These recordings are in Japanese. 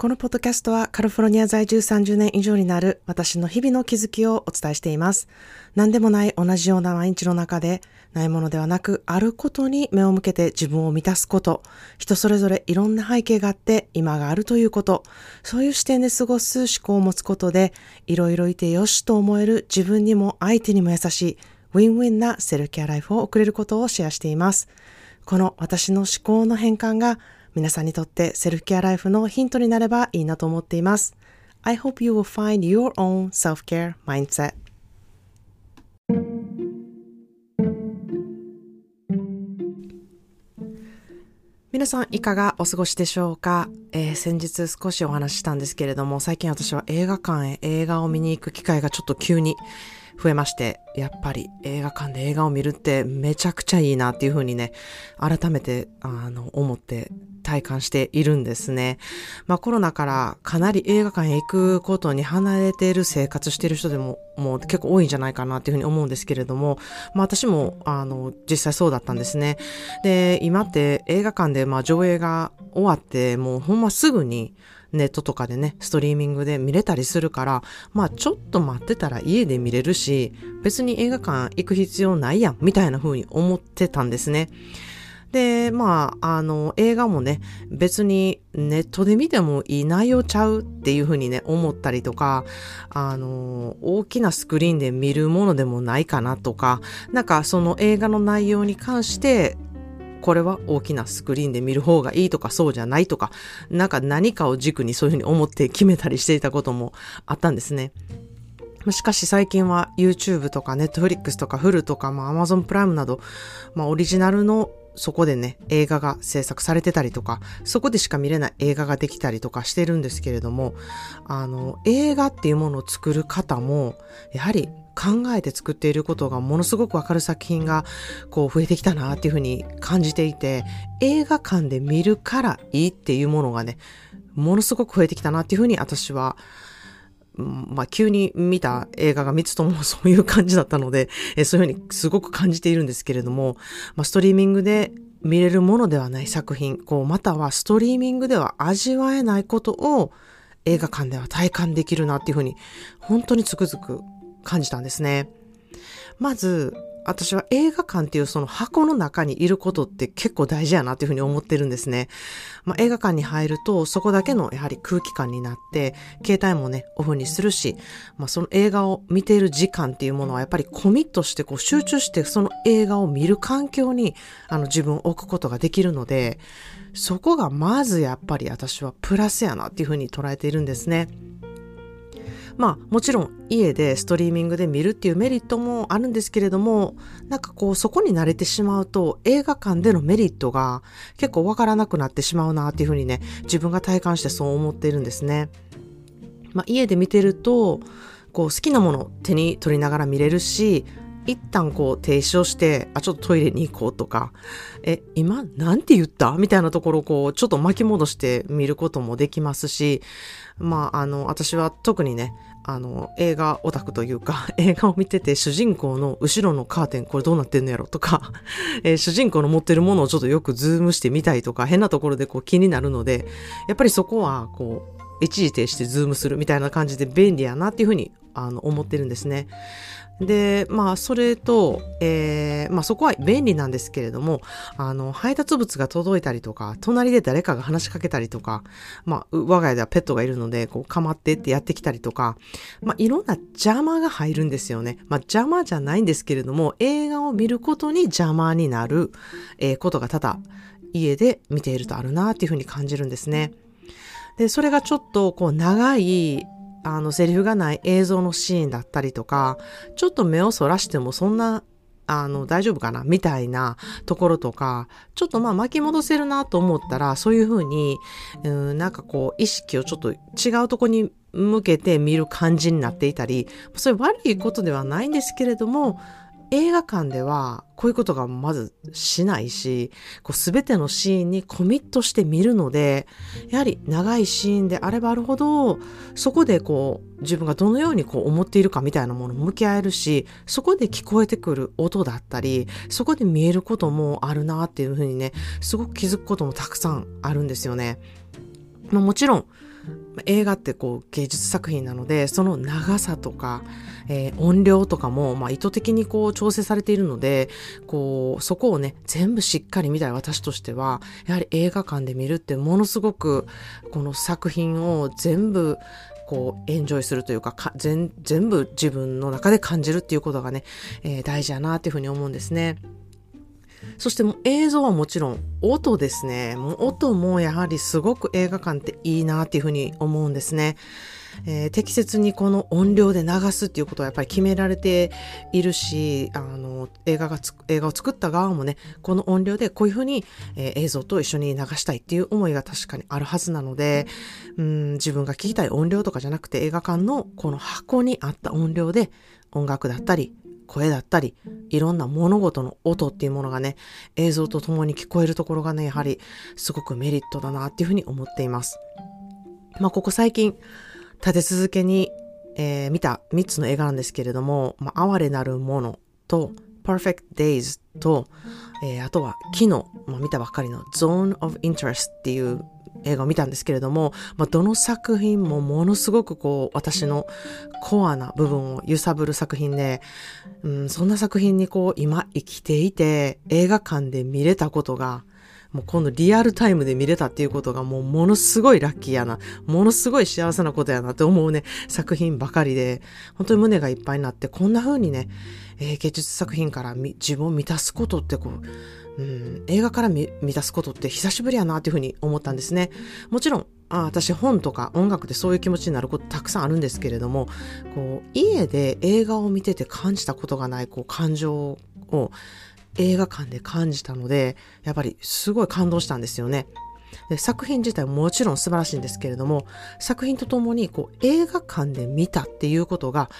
このポッドキャストはカリフォルニア在住30年以上になる私の日々の気づきをお伝えしています。何でもない同じような毎日の中でないものではなくあることに目を向けて自分を満たすこと、人それぞれいろんな背景があって今があるということ、そういう視点で過ごす思考を持つことでいろいろいてよしと思える自分にも相手にも優しいウィンウィンなセルケアライフを送れることをシェアしています。この私の思考の変換が皆さんにとってセルフケアライフのヒントになればいいなと思っています。I hope you will find your own self-care mindset. 皆さんいかがお過ごしでしょうか、えー、先日少しお話ししたんですけれども、最近私は映画館へ映画を見に行く機会がちょっと急に増えまして、やっぱり映画館で映画を見るってめちゃくちゃいいなっていうふうにね、改めて、あの、思って体感しているんですね。まあコロナからかなり映画館へ行くことに離れている生活している人でももう結構多いんじゃないかなっていうふうに思うんですけれども、まあ私もあの実際そうだったんですね。で、今って映画館でまあ上映が終わってもうほんますぐにネットとかでね、ストリーミングで見れたりするから、まあちょっと待ってたら家で見れるし、別に映画館行く必要ないやん、みたいな風に思ってたんですね。で、まあ、あの、映画もね、別にネットで見てもいい内容ちゃうっていうふうにね、思ったりとか、あの、大きなスクリーンで見るものでもないかなとか、なんかその映画の内容に関して、これは大きなスクリーンで見る方がいいとかそうじゃないとか、なんか何かを軸にそういうふうに思って決めたりしていたこともあったんですね。しかし最近は YouTube とか Netflix とか Hulu とか、まあ、Amazon プライムなど、まあ、オリジナルのそこでね、映画が制作されてたりとか、そこでしか見れない映画ができたりとかしてるんですけれども、あの、映画っていうものを作る方も、やはり考えて作っていることがものすごくわかる作品がこう増えてきたなっていうふうに感じていて、映画館で見るからいいっていうものがね、ものすごく増えてきたなっていうふうに私はまあ、急に見た映画が3つともそういう感じだったので、えそういうふうにすごく感じているんですけれども、まあ、ストリーミングで見れるものではない作品、こう、またはストリーミングでは味わえないことを映画館では体感できるなっていうふうに、本当につくづく感じたんですね。まず、私は映画館っていうその箱の中にいることって結構大事やなっていうふうに思ってるんですね。まあ、映画館に入るとそこだけのやはり空気感になって、携帯もね、オフにするし、まあ、その映画を見ている時間っていうものはやっぱりコミットしてこう集中してその映画を見る環境にあの自分を置くことができるので、そこがまずやっぱり私はプラスやなっていうふうに捉えているんですね。まあもちろん家でストリーミングで見るっていうメリットもあるんですけれども、なんかこうそこに慣れてしまうと映画館でのメリットが結構わからなくなってしまうなっていうふうにね、自分が体感してそう思っているんですね。まあ家で見てると、こう好きなもの手に取りながら見れるし、一旦こう停止をして、あ、ちょっとトイレに行こうとか、え、今なんて言った？みたいなところをこう、ちょっと巻き戻して見ることもできますし、まあ、あの、私は特にね、あの、映画オタクというか、映画を見てて主人公の後ろのカーテンこれどうなってんのやろとか、えー、主人公の持ってるものをちょっとよくズームしてみたいとか、変なところでこう気になるので、やっぱりそこはこう、一時停止してズームするみたいな感じで便利やなっていうふうにあの思ってるんですね。で、まあ、それと、えー、まあ、そこは便利なんですけれども、あの、配達物が届いたりとか、隣で誰かが話しかけたりとか、まあ、我が家ではペットがいるので、こう、かまってってやってきたりとか、まあ、いろんな邪魔が入るんですよね。まあ、邪魔じゃないんですけれども、映画を見ることに邪魔になる、えー、ことが多々、家で見ているとあるなっていうふうに感じるんですね。で、それがちょっと、こう、長い、あの、セリフがない映像のシーンだったりとか、ちょっと目をそらしてもそんな、あの、大丈夫かな？みたいなところとか、ちょっとまあ巻き戻せるなと思ったら、そういうふうに、うん、なんかこう、意識をちょっと違うとこに向けて見る感じになっていたり、それ悪いことではないんですけれども、映画館ではこういうことがまずしないし、こう全てのシーンにコミットして見るので、やはり長いシーンであればあるほど、そこでこう自分がどのようにこう思っているかみたいなものを向き合えるし、そこで聞こえてくる音だったり、そこで見えることもあるなっていうふうにね、すごく気づくこともたくさんあるんですよね。まあ、もちろん、映画ってこう芸術作品なので、その長さとか、えー、音量とかも、まあ、意図的にこう調整されているので、こう、そこをね、全部しっかり見たい私としては、やはり映画館で見るってものすごく、この作品を全部、こう、エンジョイするというかか全、全部自分の中で感じるっていうことがね、えー、大事だなっていうふうに思うんですね。そして映像はもちろん音ですね。もう音もやはりすごく映画館っていいなっていうふうに思うんですね。えー、適切にこの音量で流すっていうことはやっぱり決められているし、あの、映画が映画を作った側もね、この音量でこういうふうに、えー、映像と一緒に流したいっていう思いが確かにあるはずなので、うん、自分が聞きたい音量とかじゃなくて映画館のこの箱にあった音量で音楽だったり、声だったり、いろんな物事の音っていうものがね、映像と共に聞こえるところがね、やはりすごくメリットだなっていうふうに思っています。まあ、ここ最近、立て続けに、えー、見た3つの映画なんですけれども、まあ、哀れなるものと、Perfect Days と、えー、あとは昨日、まあ、見たばっかりの Zone of Interest っていう映画を見たんですけれども、まあ、どの作品もものすごくこう、私のコアな部分を揺さぶる作品で、うん、そんな作品にこう、今生きていて、映画館で見れたことが、もう今度リアルタイムで見れたっていうことがもうものすごいラッキーやな、ものすごい幸せなことやなって思うね、作品ばかりで、本当に胸がいっぱいになって、こんな風にね、えー、芸術作品から自分を満たすことってこう、うん、映画から満たすことって久しぶりやなっていうふうに思ったんですね。もちろん、あ私本とか音楽でそういう気持ちになることたくさんあるんですけれども、こう、家で映画を見てて感じたことがない、こう、感情を映画館で感じたので、やっぱりすごい感動したんですよね。で作品自体ももちろん素晴らしいんですけれども、作品とともにこう映画館で見たっていうことが、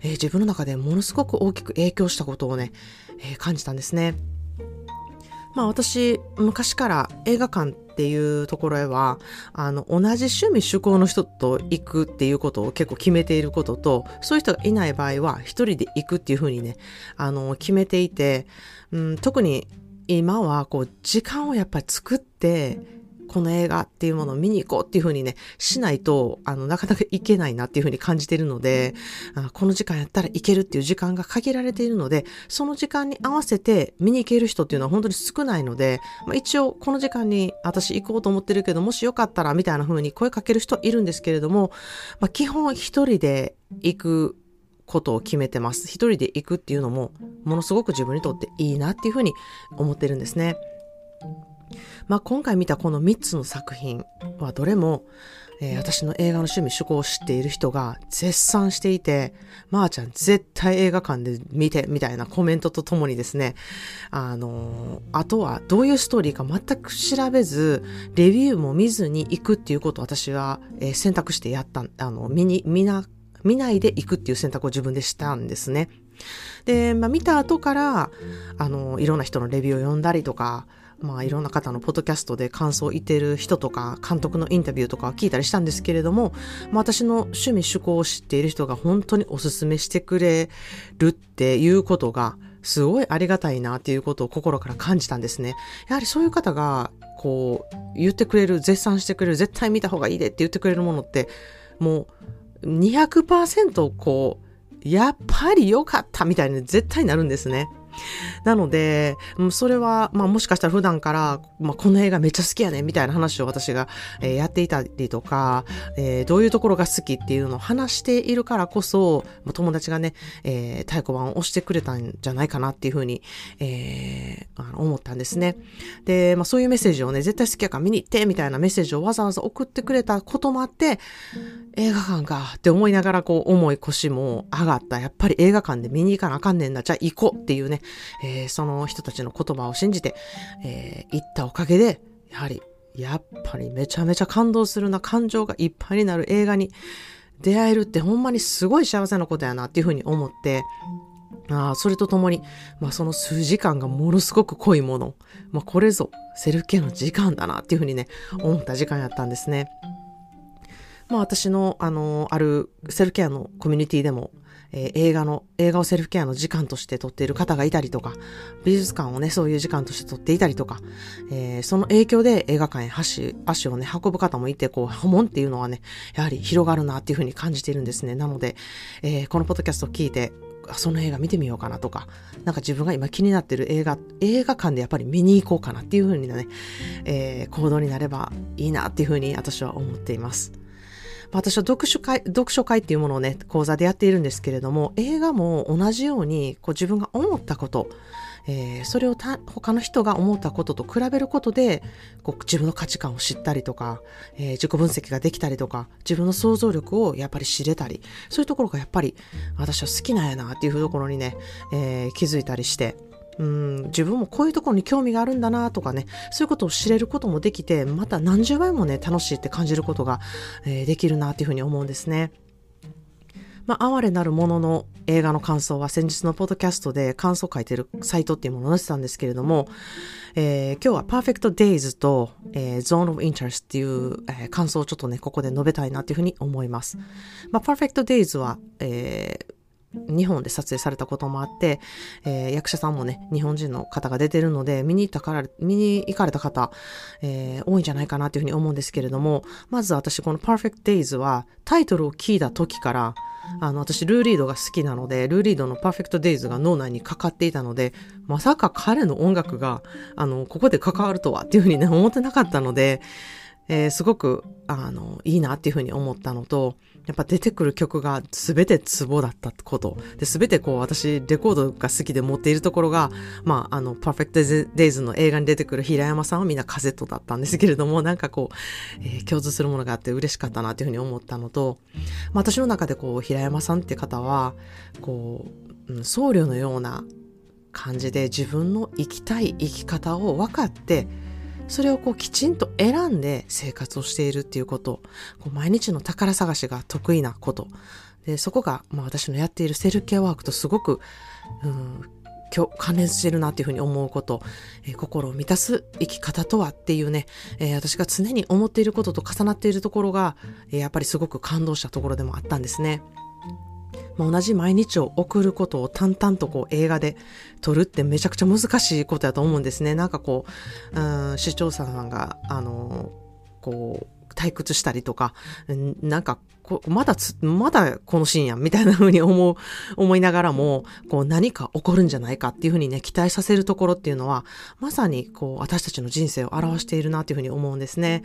えー、自分の中でものすごく大きく影響したことをね、えー、感じたんですね。まあ私、昔から映画館っていうところへは、あの、同じ趣味趣向の人と行くっていうことを結構決めていることと、そういう人がいない場合は一人で行くっていうふうにね、あの、決めていて、うん、特に今はこう、時間をやっぱり作って、この映画っていうものを見に行こうっていうふうにね、しないと、あの、なかなか行けないなっていうふうに感じているので、あこの時間やったら行けるっていう時間が限られているので、その時間に合わせて見に行ける人っていうのは本当に少ないので、まあ、一応この時間に私行こうと思ってるけど、もしよかったらみたいな風に声かける人いるんですけれども、まあ、基本一人で行くことを決めてます。一人で行くっていうのも、ものすごく自分にとっていいなっていうふうに思ってるんですね。まあ、今回見たこの3つの作品はどれも、えー、私の映画の趣味趣向を知っている人が絶賛していて、まー、あ、ちゃん絶対映画館で見てみたいなコメントとともにですね、あのー、あとはどういうストーリーか全く調べず、レビューも見ずに行くっていうことを私は、えー、選択してやった、あの、見に、見な、見ないで行くっていう選択を自分でしたんですね。で、まあ見た後から、あの、いろんな人のレビューを読んだりとか、まあいろんな方のポッドキャストで感想を言ってる人とか監督のインタビューとか聞いたりしたんですけれども、まあ、私の趣味趣向を知っている人が本当におすすめしてくれるっていうことがすごいありがたいなっていうことを心から感じたんですね。やはりそういう方がこう言ってくれる、絶賛してくれる、絶対見た方がいいでって言ってくれるものってもう200%こうやっぱり良かったみたいに絶対なるんですね。なので、それは、まあもしかしたら普段から、まあこの映画めっちゃ好きやねみたいな話を私が、えー、やっていたりとか、えー、どういうところが好きっていうのを話しているからこそ、友達がね、えー、太鼓判を押してくれたんじゃないかなっていうふうに、えー、あの思ったんですね。で、まあそういうメッセージをね、絶対好きやから見に行ってみたいなメッセージをわざわざ送ってくれたこともあって、映画館かって思いながらこう重い腰も上がった。やっぱり映画館で見に行かなあかんねんな。じゃあ行こうっていうね、えー、その人たちの言葉を信じて、えー、行ったおかげで、やはり、やっぱりめちゃめちゃ感動するな、感情がいっぱいになる映画に出会えるってほんまにすごい幸せなことやなっていうふうに思って、あそれとともに、まあその数時間がものすごく濃いもの。まあこれぞセルフケアの時間だなっていうふうにね、思った時間やったんですね。まあ私の、あの、あるセルフケアのコミュニティでも、えー、映画の、映画をセルフケアの時間として撮っている方がいたりとか、美術館をね、そういう時間として撮っていたりとか、えー、その影響で映画館へ足、足をね、運ぶ方もいて、こう、波紋っていうのはね、やはり広がるなっていうふうに感じているんですね。なので、えー、このポッドキャストを聞いて、その映画見てみようかなとか、なんか自分が今気になってる映画、映画館でやっぱり見に行こうかなっていうふうにね、えー、行動になればいいなっていうふうに私は思っています。私は読書会、読書会っていうものをね、講座でやっているんですけれども、映画も同じように、こう自分が思ったこと、えー、それを他の人が思ったことと比べることで、こう自分の価値観を知ったりとか、えー、自己分析ができたりとか、自分の想像力をやっぱり知れたり、そういうところがやっぱり私は好きなんやなっていうところにね、えー、気づいたりして、うん自分もこういうところに興味があるんだなとかね、そういうことを知れることもできて、また何十倍もね、楽しいって感じることが、えー、できるなっていうふうに思うんですね。まあ、哀れなるものの映画の感想は先日のポッドキャストで感想を書いてるサイトっていうものを載せたんですけれども、えー、今日は Perfect Days と、えー、Zone of Interest っていう、えー、感想をちょっとね、ここで述べたいなっていうふうに思います。まあ、Perfect Days は、えー、日本で撮影されたこともあって、えー、役者さんもね、日本人の方が出てるので、見に行ったから、見に行かれた方、えー、多いんじゃないかなというふうに思うんですけれども、まず私この Perfect Days はタイトルを聞いた時から、あの、私、ルーリードが好きなので、ルーリードの Perfect Days が脳内にかかっていたので、まさか彼の音楽が、あの、ここで関わるとはっていうふうにね、思ってなかったので、えー、すごく、あの、いいなっていうふうに思ったのと、やっぱ出てくる曲が全てツボだったこと。で、全てこう私レコードが好きで持っているところが、まあ、あの、パーフェクトデイズの映画に出てくる平山さんはみんなカセットだったんですけれども、なんかこう、えー、共通するものがあって嬉しかったなというふうに思ったのと、まあ、私の中でこう、平山さんって方は、こう、僧侶のような感じで自分の生きたい生き方を分かって、それをこうきちんと選んで生活をしているっていうこと、こう毎日の宝探しが得意なこと、でそこが、まあ、私のやっているセルケアワークとすごく、うん、関連してるなっていうふうに思うこと、えー、心を満たす生き方とはっていうね、えー、私が常に思っていることと重なっているところが、えー、やっぱりすごく感動したところでもあったんですね。まあ、同じ毎日を送ることを淡々とこう映画で撮るってめちゃくちゃ難しいことだと思うんですね。なんかこう、うん、視聴者さんが、あの、こう、退屈したりとか、なんかこ、まだつ、まだこのシーンやん、みたいな風に思う、思いながらも、こう何か起こるんじゃないかっていう風にね、期待させるところっていうのは、まさにこう、私たちの人生を表しているなっていう風に思うんですね。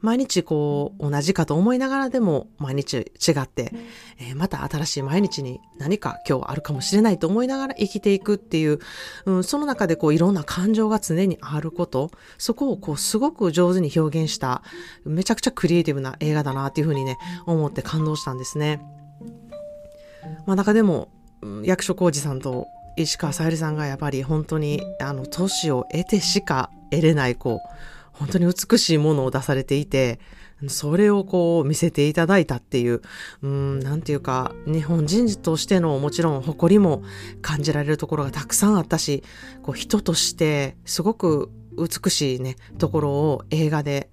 毎日こう、同じかと思いながらでも、毎日違って、えー、また新しい毎日に何か今日あるかもしれないと思いながら生きていくっていう、うん、その中でこう、いろんな感情が常にあること、そこをこう、すごく上手に表現した、めちゃくちゃクリエイティブな映画だなっていう風にね、思っって感動したんですね。まあ中でも、役所広司さんと石川さゆりさんがやっぱり本当に、あの、年を得てしか得れない、こう、本当に美しいものを出されていて、それをこう見せていただいたっていう、うん、なんていうか、日本人としてのもちろん誇りも感じられるところがたくさんあったし、こう人としてすごく美しいね、ところを映画で、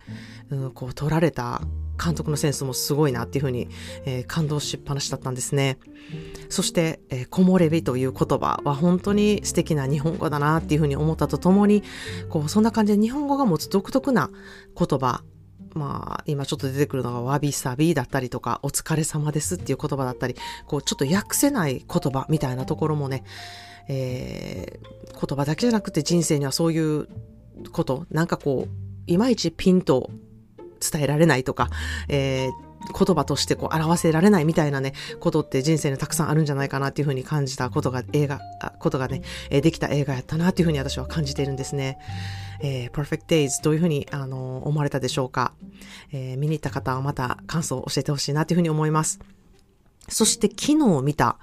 うん、こう撮られた監督のセンスもすごいなっていうふうに、えー、感動しっぱなしだったんですね。そして、えー、木漏れ日という言葉は本当に素敵な日本語だなっていうふうに思ったとともに、こう、そんな感じで日本語が持つ独特な言葉、まあ、今ちょっと出てくるのがわびさびだったりとか、お疲れ様ですっていう言葉だったり、こう、ちょっと訳せない言葉みたいなところもね、えー、言葉だけじゃなくて人生にはそういうこと、なんかこう、いまいちピンと伝えられないとか、えー、言葉としてこう表せられないみたいなね、ことって人生にたくさんあるんじゃないかなっていうふうに感じたことが映画、ことがね、えできた映画やったなっていうふうに私は感じているんですね。えー、Perfect Days どういうふうに、あの思われたでしょうか、えー、見に行った方はまた感想を教えてほしいなっていうふうに思います。そして昨日見た、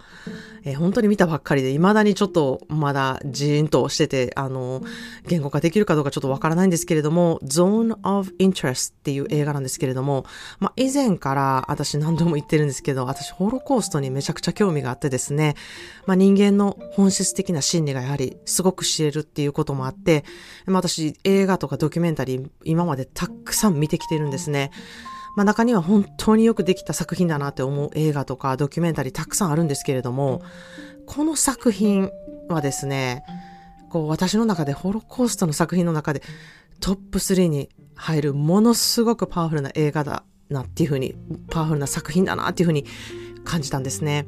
えー、本当に見たばっかりで、未だにちょっとまだジーンとしてて、あの、言語化できるかどうかちょっとわからないんですけれども、Zone of Interest っていう映画なんですけれども、まあ、以前から私何度も言ってるんですけど、私ホロコーストにめちゃくちゃ興味があってですね、まあ、人間の本質的な心理がやはりすごく知れるっていうこともあって、まあ、私映画とかドキュメンタリー今までたくさん見てきてるんですね。まあ中には本当によくできた作品だなって思う映画とかドキュメンタリーたくさんあるんですけれども、この作品はですね、こう私の中でホロコーストの作品の中でトップ3に入るものすごくパワフルな映画だなっていうふうに、パワフルな作品だなっていうふうに感じたんですね。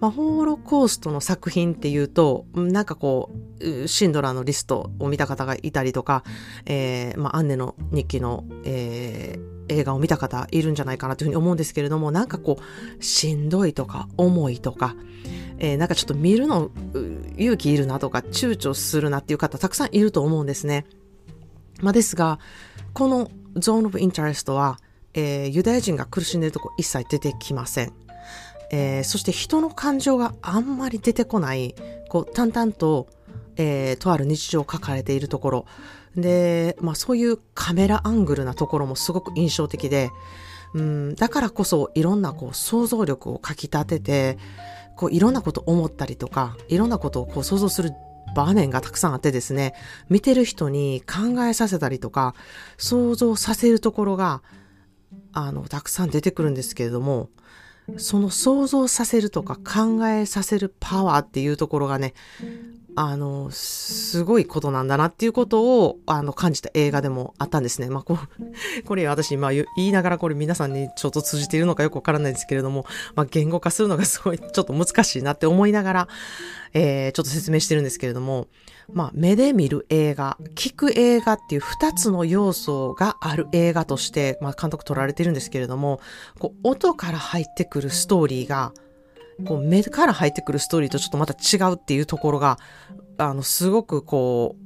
まあ、ホロコーストの作品っていうと、なんかこう、シンドラーのリストを見た方がいたりとか、えー、まあ、アンネの日記の、えー、映画を見た方いるんじゃないかなというふうに思うんですけれども、なんかこう、しんどいとか、重いとか、えー、なんかちょっと見るの勇気いるなとか、躊躇するなっていう方たくさんいると思うんですね。まあ、ですが、このゾーンオブインタレストは、えー、ユダヤ人が苦しんでいるとこ一切出てきません。えー、そして人の感情があんまり出てこない、こう、淡々と、えー、とある日常を書かれているところ。で、まあそういうカメラアングルなところもすごく印象的で、うん、だからこそいろんなこう想像力をかき立てて、こういろんなこと思ったりとか、いろんなことをこう想像する場面がたくさんあってですね、見てる人に考えさせたりとか、想像させるところが、あの、たくさん出てくるんですけれども、その想像させるとか考えさせるパワーっていうところがね、あの、すごいことなんだなっていうことを、あの、感じた映画でもあったんですね。まあ、こう これ私、まあ、言いながらこれ皆さんにちょっと通じているのかよくわからないですけれども、まあ、言語化するのがすごい、ちょっと難しいなって思いながら、えー、ちょっと説明してるんですけれども、まあ、目で見る映画、聞く映画っていう二つの要素がある映画として、まあ、監督取られてるんですけれども、こう、音から入ってくるストーリーが、こう目から入ってくるストーリーとちょっとまた違うっていうところが、あの、すごくこう、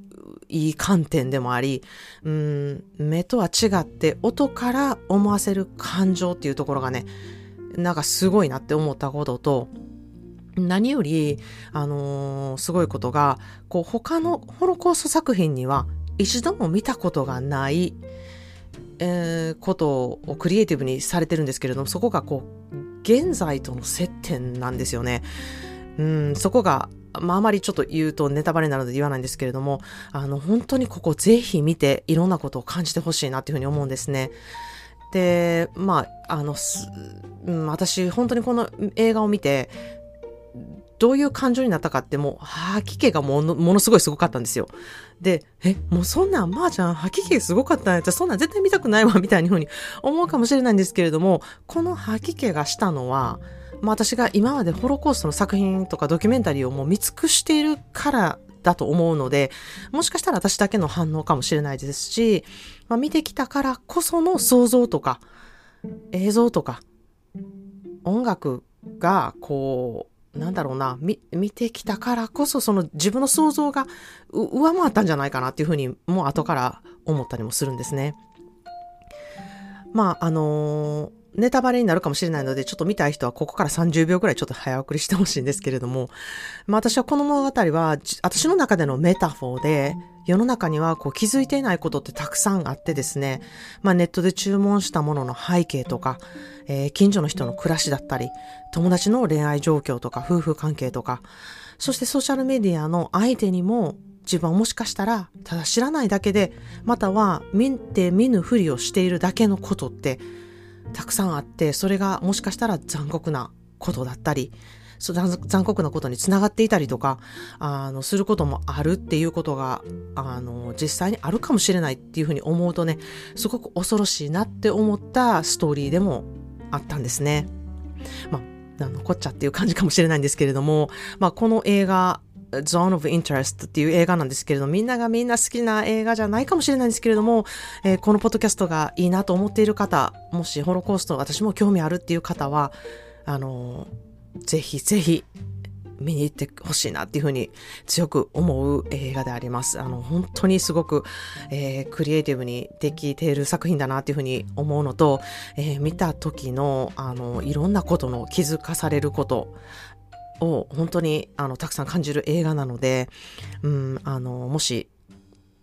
いい観点でもあり、うん、目とは違って音から思わせる感情っていうところがね、なんかすごいなって思ったことと、何より、あのー、すごいことが、こう他のホロコースト作品には一度も見たことがない、えー、ことをクリエイティブにされてるんですけれども、そこがこう、現在との接点なんですよね。うん、そこが、まあ、まりちょっと言うとネタバレなので言わないんですけれども、あの、本当にここぜひ見ていろんなことを感じてほしいなっていうふうに思うんですね。で、まあ、あの、うん、私、本当にこの映画を見て、どういう感情になったかってもう、吐き気がものものすごいすごかったんですよ。で、え、もうそんなん、まあちゃん、吐き気すごかったんやったら、そんなん絶対見たくないわ、みたいなふうに思うかもしれないんですけれども、この吐き気がしたのは、まあ私が今までホロコーストの作品とかドキュメンタリーをもう見尽くしているからだと思うので、もしかしたら私だけの反応かもしれないですし、まあ、見てきたからこその想像とか、映像とか、音楽がこう、なんだろうな、見、見てきたからこそ、その自分の想像が上回ったんじゃないかなっていうふうに、もう後から思ったりもするんですね。まあ、あのー、ネタバレになるかもしれないので、ちょっと見たい人はここから30秒くらいちょっと早送りしてほしいんですけれども、まあ私はこの物語は、私の中でのメタフォーで、世の中にはこう気づいていないことってたくさんあってですね、まあネットで注文したものの背景とか、えー、近所の人の暮らしだったり、友達の恋愛状況とか夫婦関係とか、そしてソーシャルメディアの相手にも自分はもしかしたらただ知らないだけで、または見て見ぬふりをしているだけのことってたくさんあって、それがもしかしたら残酷なことだったり、残酷なことにつながっていたりとか、あの、することもあるっていうことが、あの、実際にあるかもしれないっていうふうに思うとね、すごく恐ろしいなって思ったストーリーでもあったんですね。まあ、あの、こっちゃっていう感じかもしれないんですけれども、まあ、この映画、Zone of Interest っていう映画なんですけれども、みんながみんな好きな映画じゃないかもしれないんですけれども、えー、このポッドキャストがいいなと思っている方、もしホロコースト私も興味あるっていう方は、あのー、ぜひぜひ見に行ってほしいなっていうふうに強く思う映画であります。あの、本当にすごく、えー、クリエイティブにできている作品だなっていうふうに思うのと、えー、見た時の、あの、いろんなことの気づかされること、を本当にあのたくさん感じる映画なので、うん、あの、もし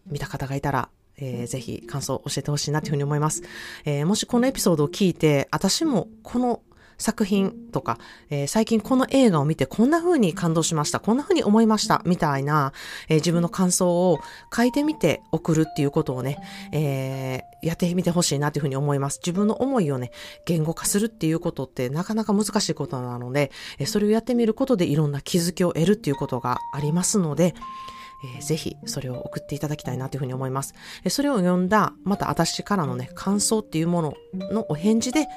見た方がいたら、えー、ぜひ感想を教えてほしいなというふうに思います。えー、もしこのエピソードを聞いて、私もこの作品とか、えー、最近この映画を見てこんな風に感動しました、こんな風に思いました、みたいな、えー、自分の感想を書いてみて送るっていうことをね、えやってみてほしいなというふうに思います。自分の思いをね、言語化するっていうことってなかなか難しいことなので、それをやってみることでいろんな気づきを得るっていうことがありますので、ぜひそれを送っていただきたいなというふうに思います。それを読んだ、また私からのね、感想っていうもののお返事で、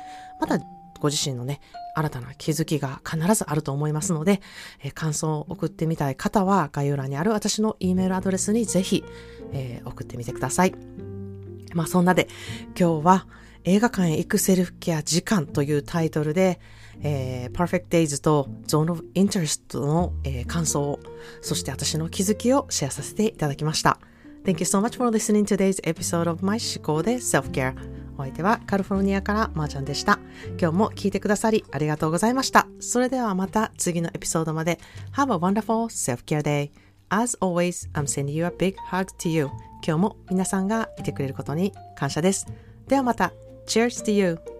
またご自身のね、新たな気づきが必ずあると思いますので、えー、感想を送ってみたい方は概要欄にある私の E メールアドレスにぜひ、えー、送ってみてください。まあそんなで今日は映画館へ行くセルフケア時間というタイトルで、えー、Perfect Days と Zone of Interest の、えー、感想、そして私の気づきをシェアさせていただきました。Thank you so much for listening to today's episode of My 思考で Self-Care。お相手はカルフォルニアからまーちゃんでした。今日も聞いてくださりありがとうございました。それではまた次のエピソードまで。Have a wonderful self-care day. As always, I'm sending you a big hug to you. 今日も皆さんがいてくれることに感謝です。ではまた。Cheers to you!